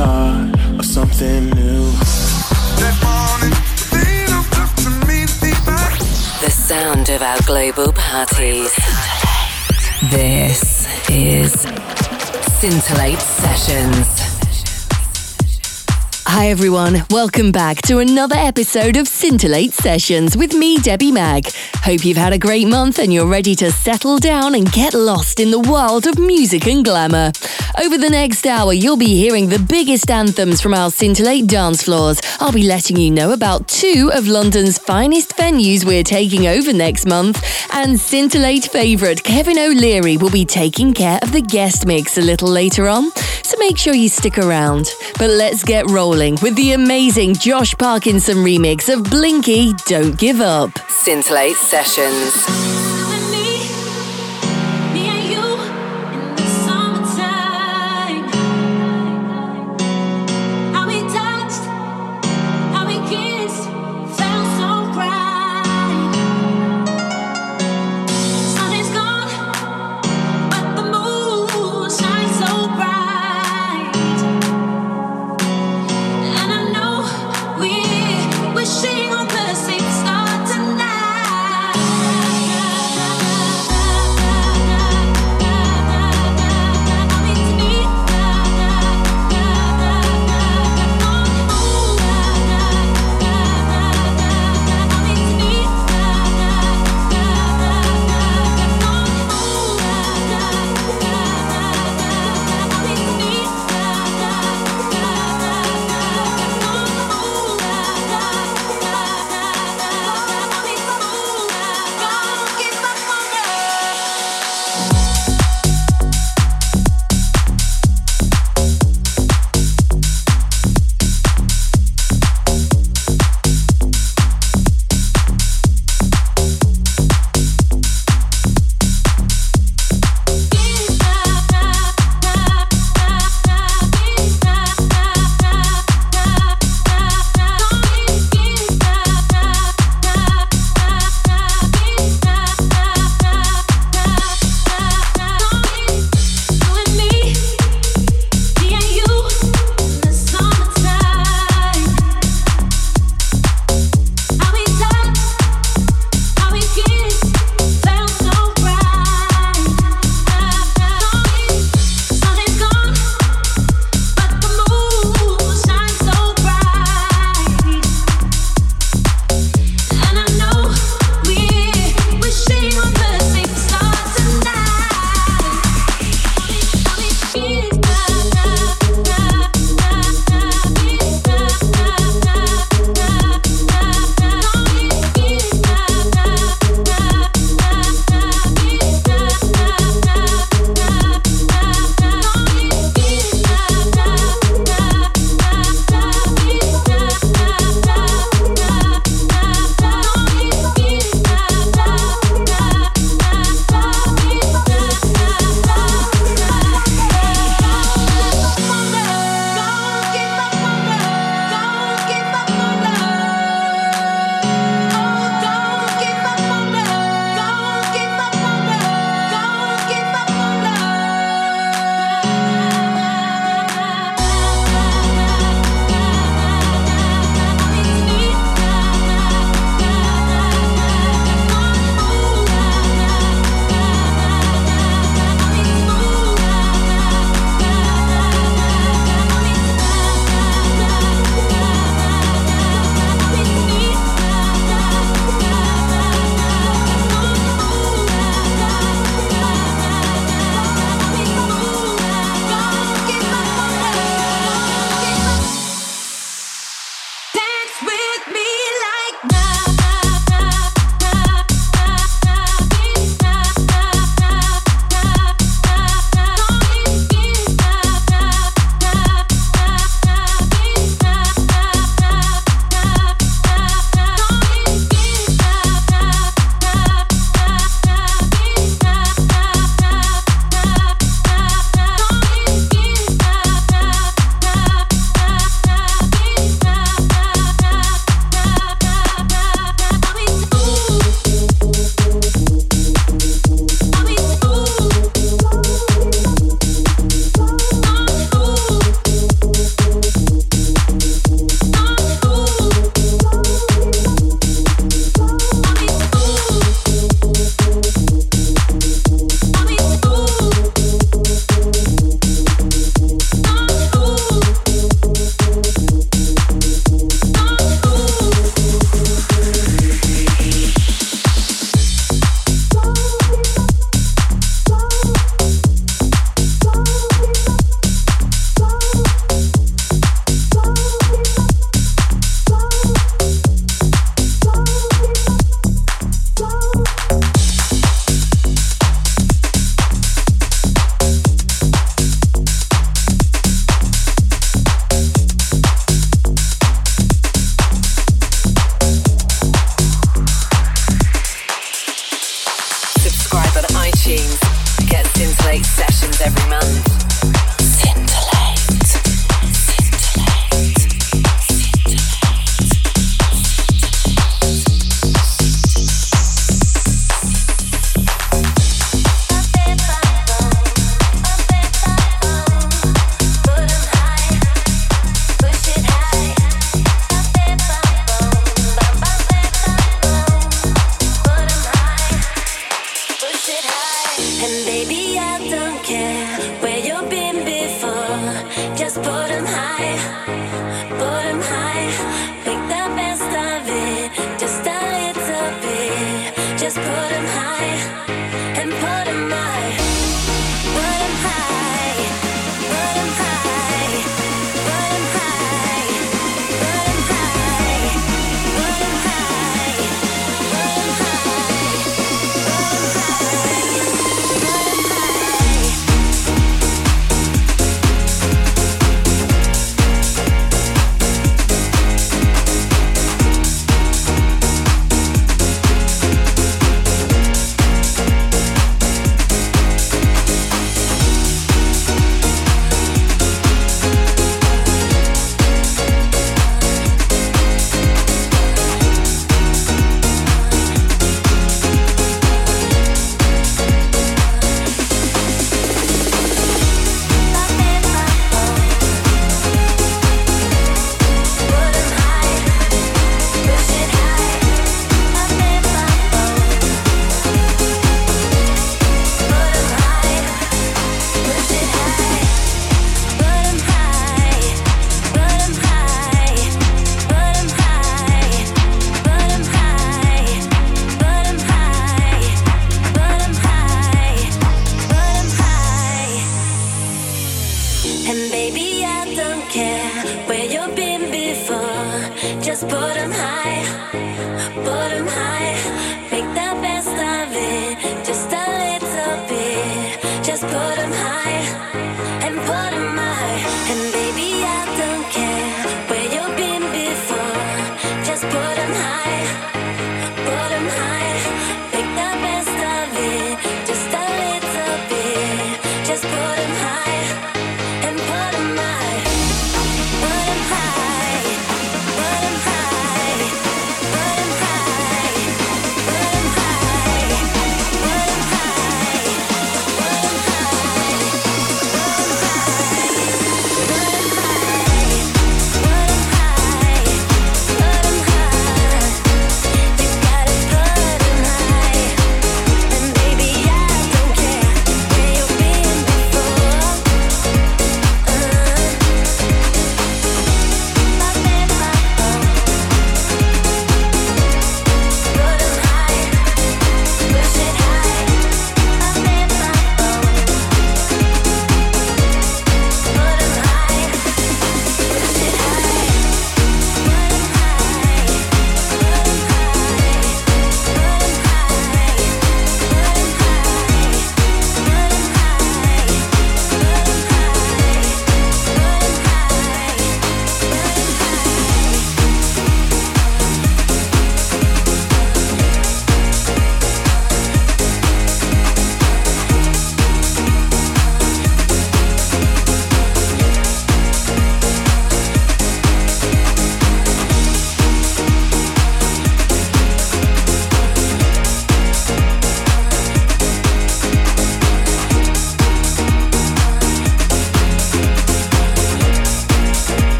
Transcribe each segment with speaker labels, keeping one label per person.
Speaker 1: start of something new.
Speaker 2: The sound of our global parties. This is Scintillate Sessions.
Speaker 3: Hi everyone, welcome back to another episode of Scintillate Sessions with me, Debbie Mag. Hope you've had a great month and you're ready to settle down and get lost in the world of music and glamour. Over the next hour, you'll be hearing the biggest anthems from our Scintillate dance floors. I'll be letting you know about two of London's finest venues we're taking over next month, and Scintillate favourite Kevin O'Leary will be taking care of the guest mix a little later on, so make sure you stick around. But let's get rolling with the amazing Josh Parkinson remix of Blinky Don't Give Up.
Speaker 2: Scintillate Sessions.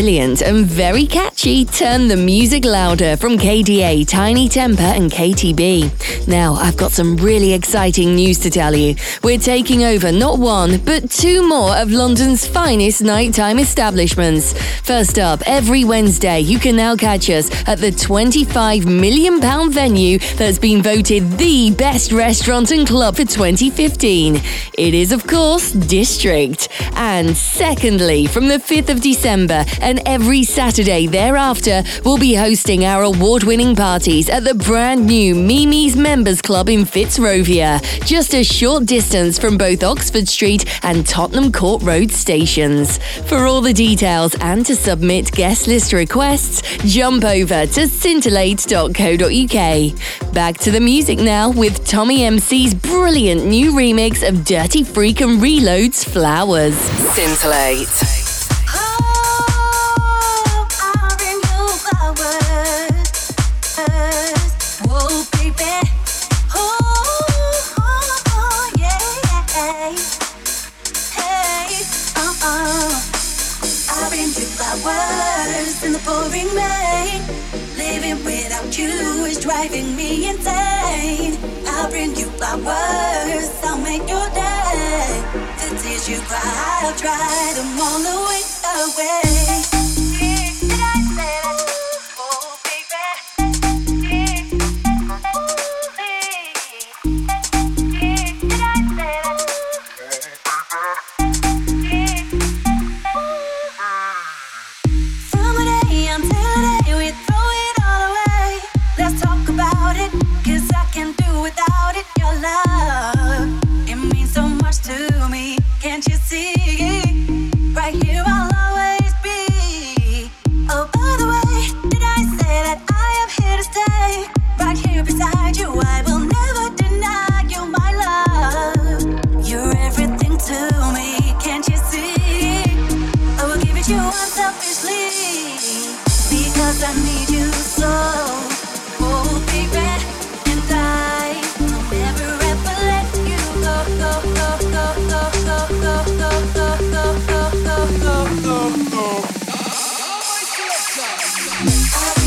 Speaker 3: Brilliant and very catchy Turn the Music Louder from KDA, Tinie Tempah, and Katy B. Now, I've got some really exciting news to tell you. We're taking over not one, but two more of London's finest nighttime establishments. First up, every Wednesday, you can now catch us at the £25 million venue that's been voted the best restaurant and club for 2015. It is, of course, District. And secondly, from the 5th of December, and every Saturday thereafter, we'll be hosting our award winning parties at the brand new Mimi's Members Club in Fitzrovia, just a short distance from both Oxford Street and Tottenham Court Road stations. For all the details and to submit guest list requests, jump over to scintillate.co.uk. Back to the music now with Tommy MC's brilliant new remix of Dirty Freak and Reload's Flowers.
Speaker 2: Scintillate.
Speaker 4: I'll bring you flowers. Whoa, baby. I'll bring you flowers in the pouring rain. Living without you is driving me insane. I'll bring you flowers. I'll try them all the way away. Peace.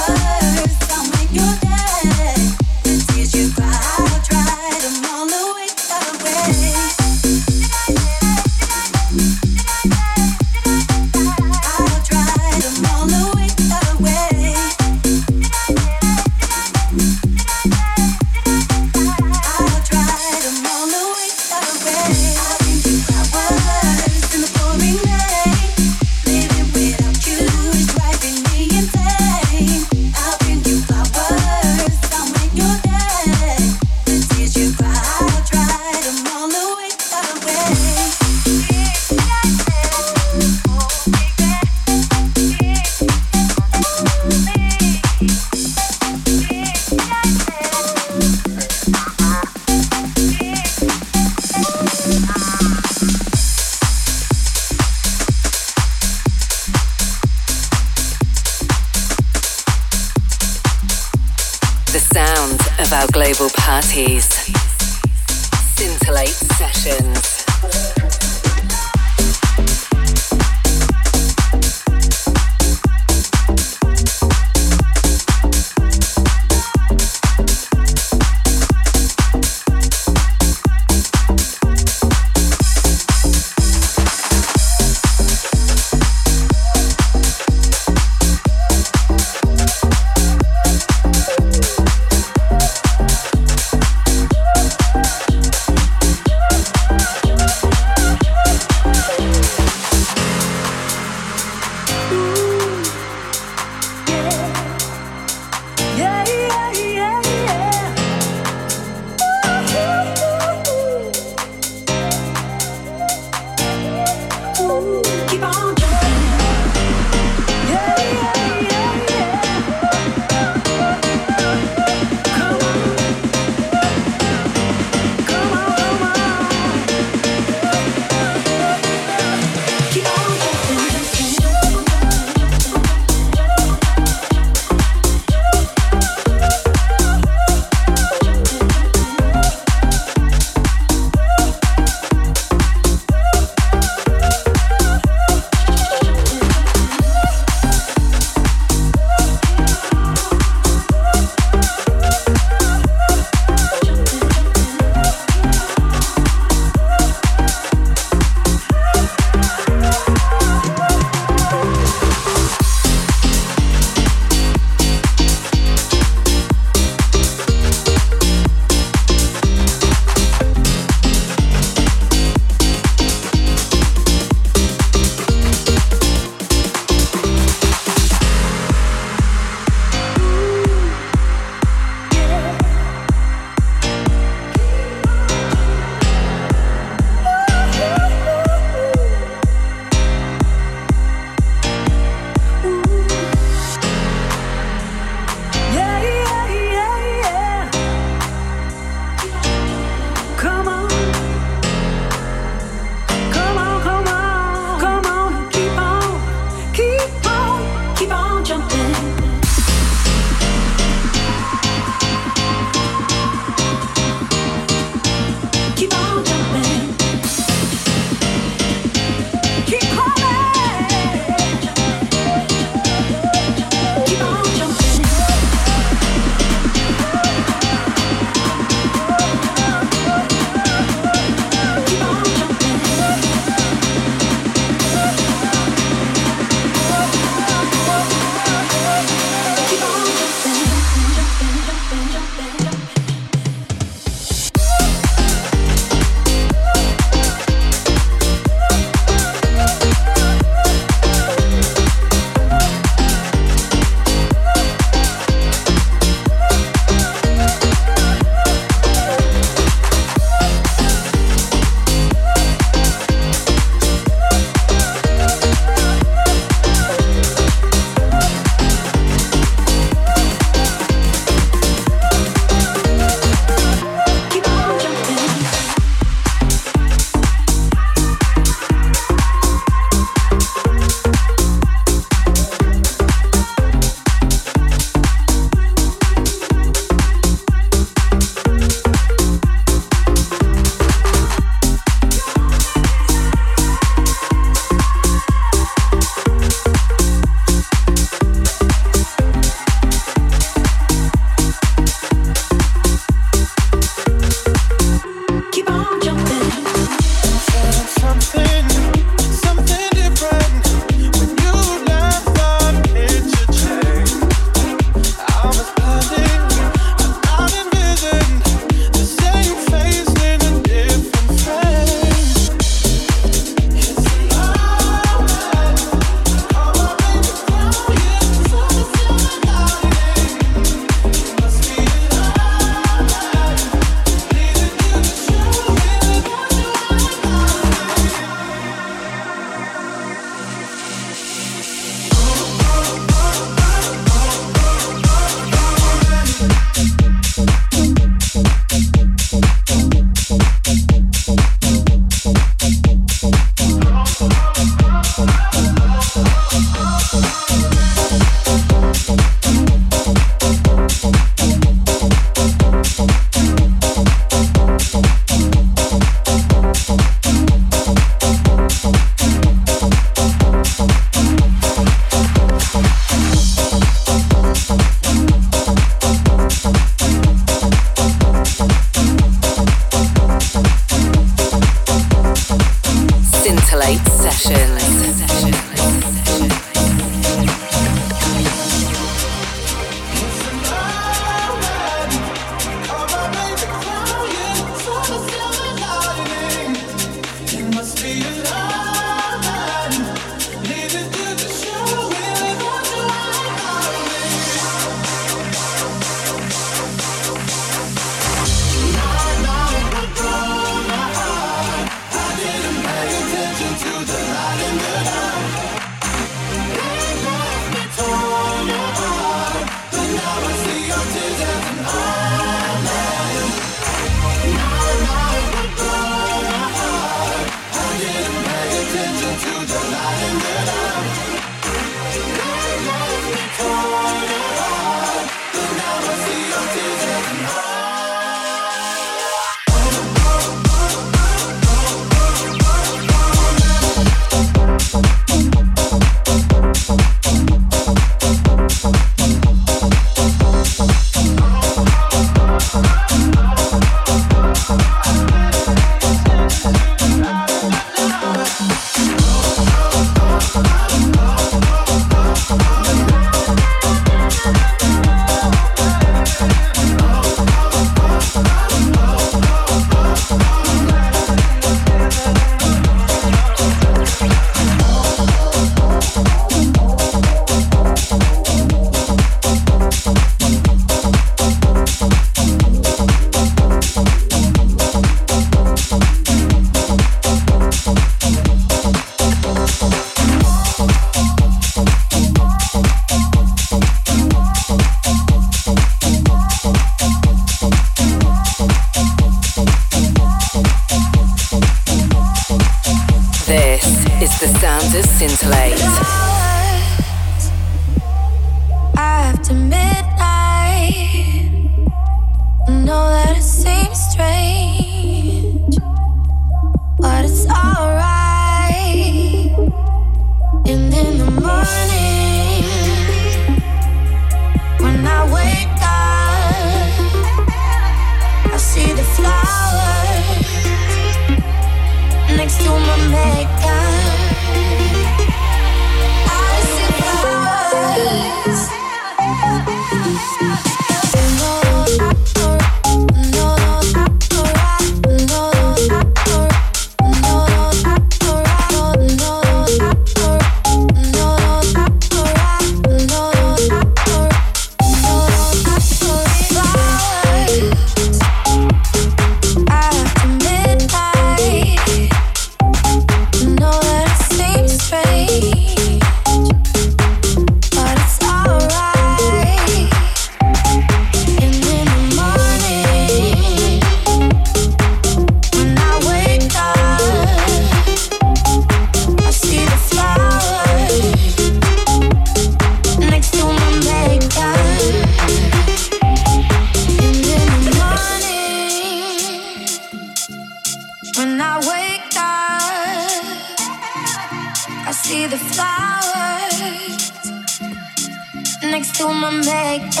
Speaker 5: through my makeup.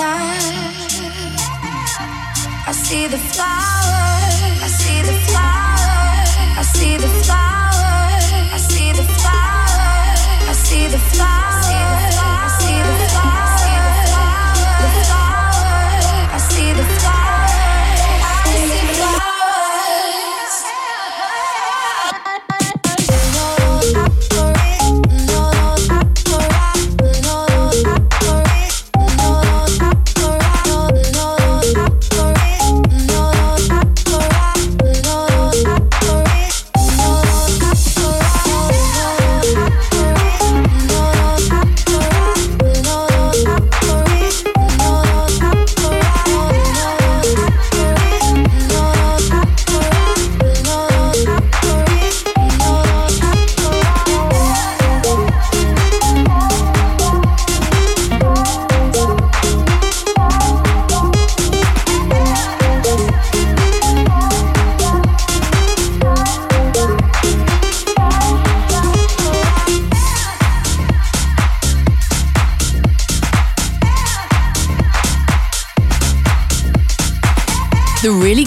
Speaker 5: I see the flowers. I see the flowers. I see the flowers. I see the flowers. I see the flowers. I see the flowers. I see the flowers. I see the flowers.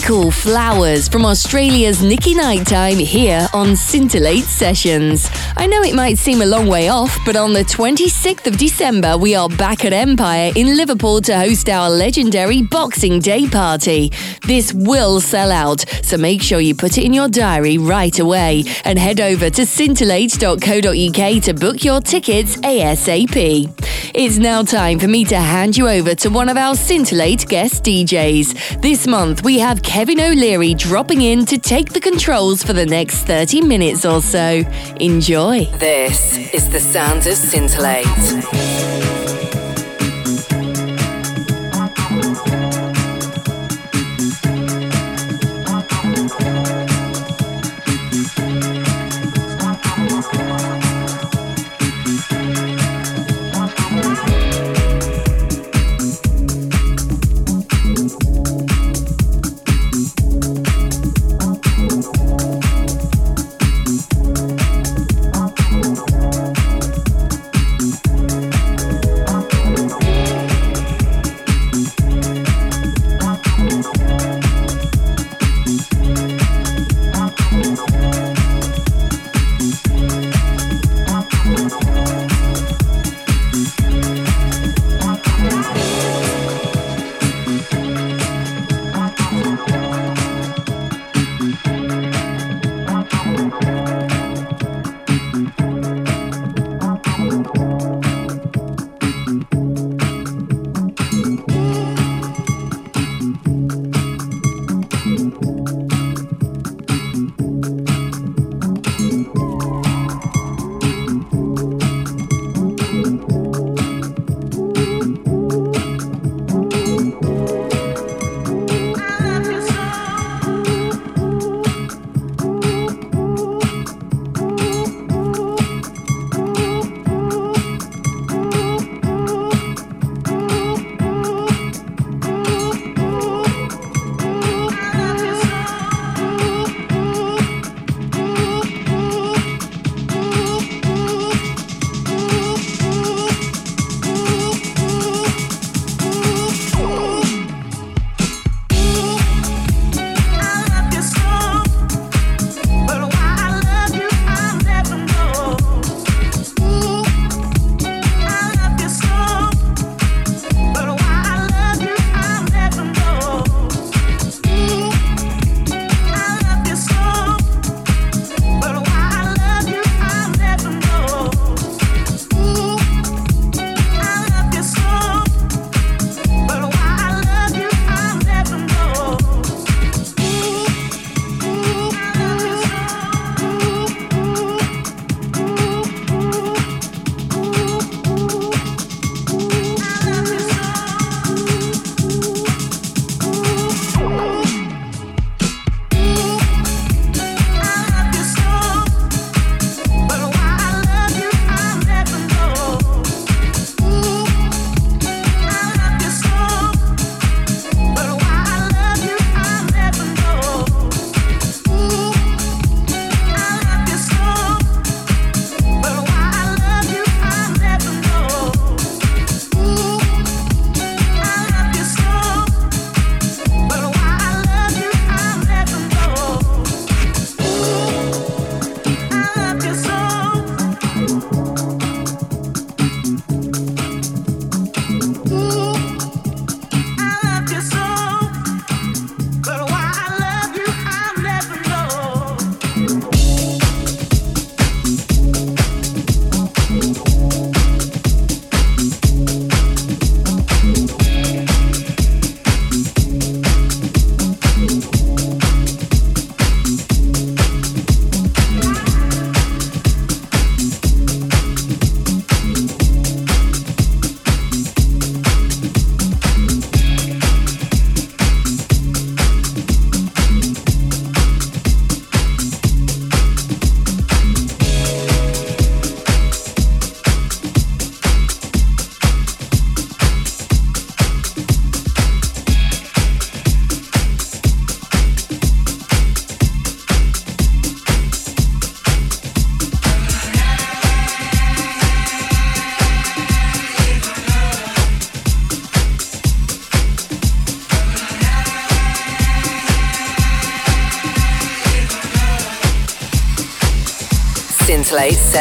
Speaker 3: cool flowers from Australia's Nicky Night Time here on Scintillate Sessions. I know it might seem a long way off, but on the 26th of December, we are back at Empire in Liverpool to host our legendary Boxing Day party. This will sell out, so make sure you put it in your diary right away and head over to scintillate.co.uk to book your tickets ASAP. It's now time for me to hand you over to one of our Scintillate guest DJs. This month, we have Kevin O'Leary dropping in to take the controls for the next 30 minutes or so. Enjoy.
Speaker 2: This is the sound of Scintillate.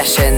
Speaker 2: Scintillate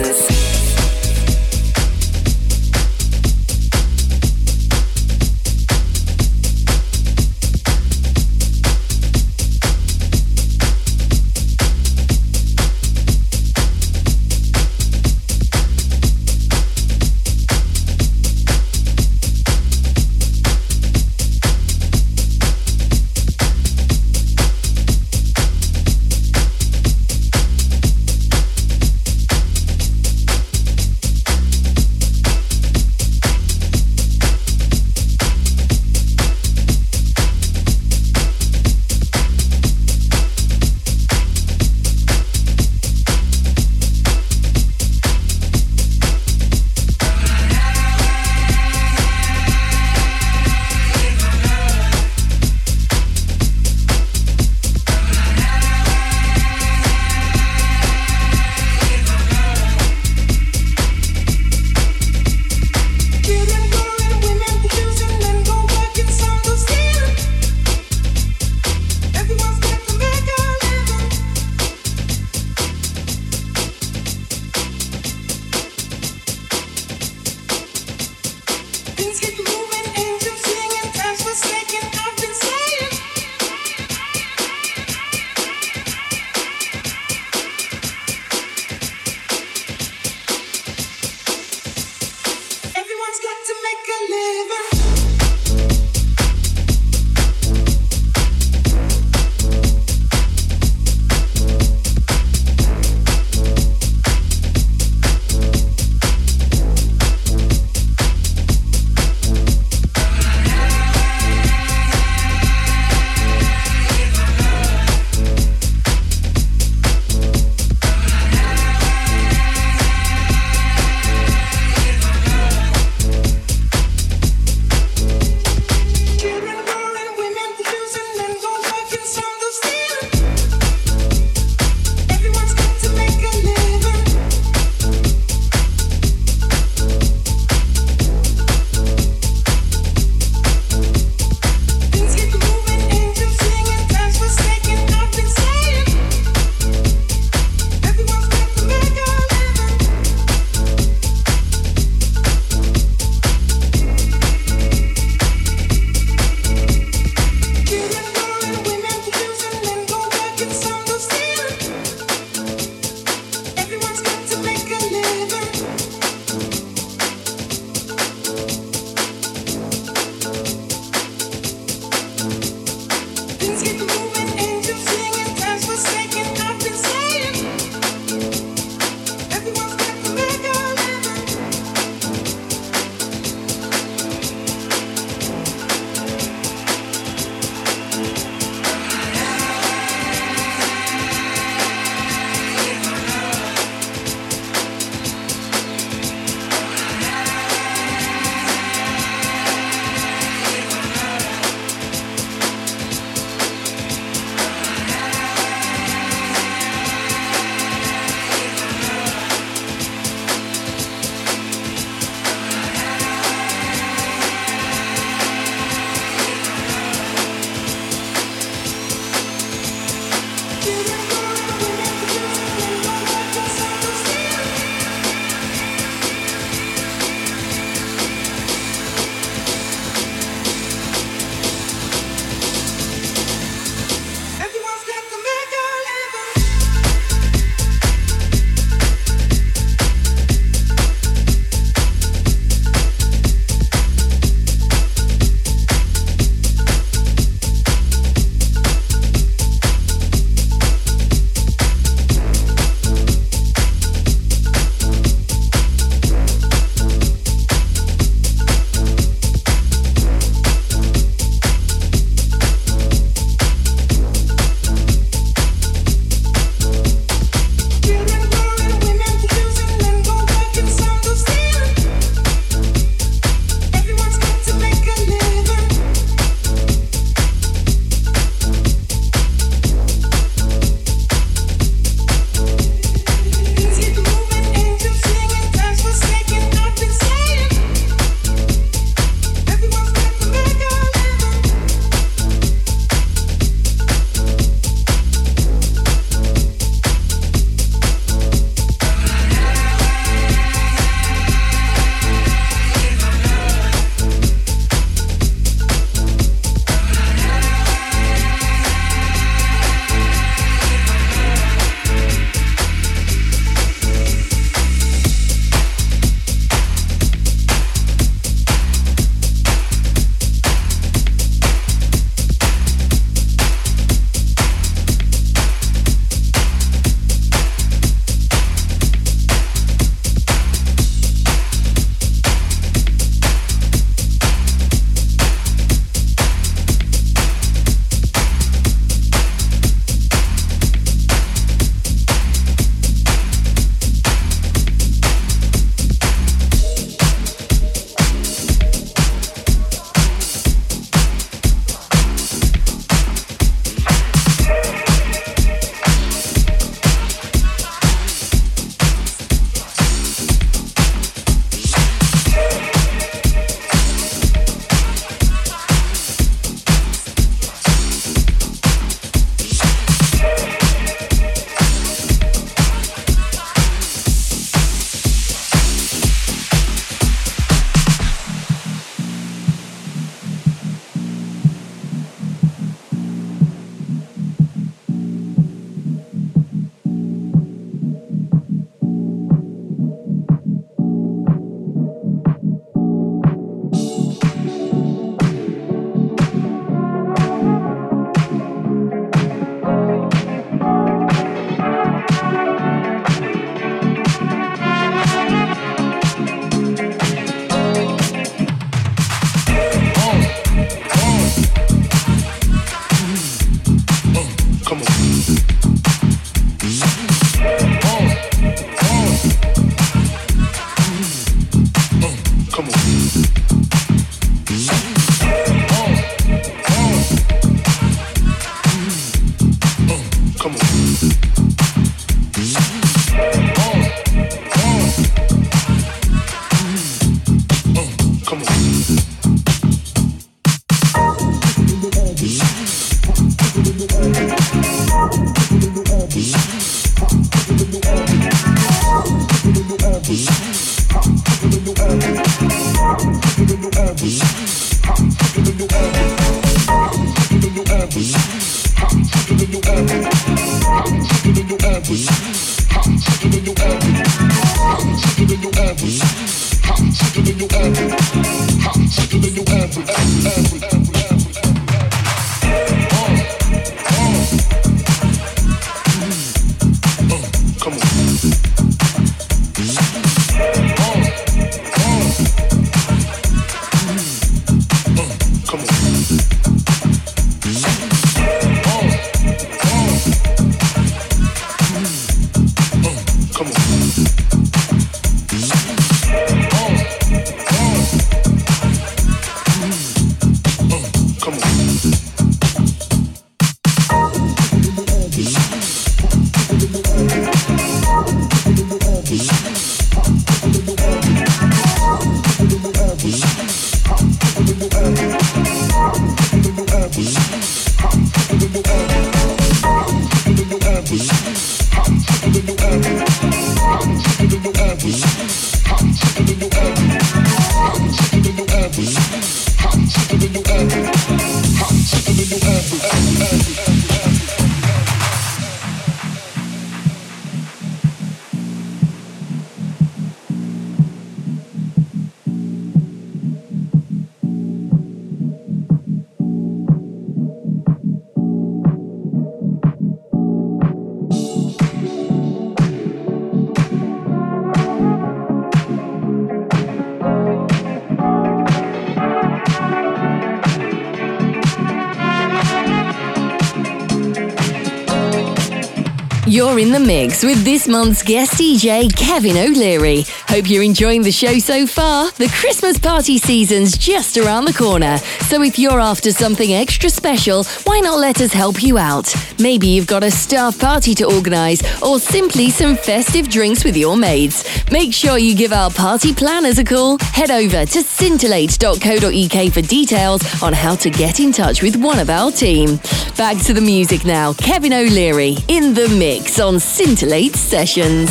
Speaker 3: with this month's guest DJ, Kevin O'Leary. Hope you're enjoying the show so far. The Christmas party season's just around the corner. So if you're after something extra special, why not let us help you out? Maybe you've got a staff party to organise or simply some festive drinks with your mates. Make sure you give our party planners a call. Head over to scintillate.co.uk for details on how to get in touch with one of our team. Back to the music now. Kevin O'Leary in the mix on Scintillate Sessions.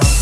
Speaker 6: now.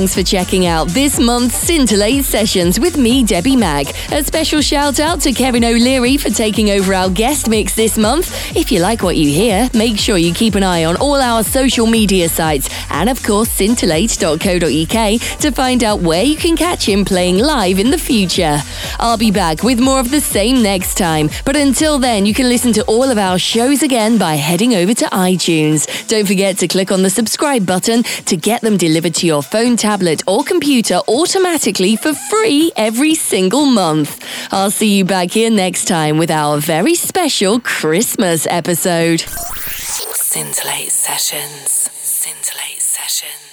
Speaker 3: Thanks for checking out this month's Scintillate Sessions with me, Debbie Mag. A special shout out to Kevin O'Leary for taking over our guest mix this month. If you like what you hear, make sure you keep an eye on all our social media sites and, of course, scintillate.co.uk to find out where you can catch him playing live in the future. I'll be back with more of the same next time. But until then, you can listen to all of our shows again by heading over to iTunes. Don't forget to click on the subscribe button to get them delivered to your phone, tablet, or computer automatically for free every single month. I'll see you back here next time with our very special Christmas episode. Scintillate
Speaker 2: Sessions. Scintillate Sessions.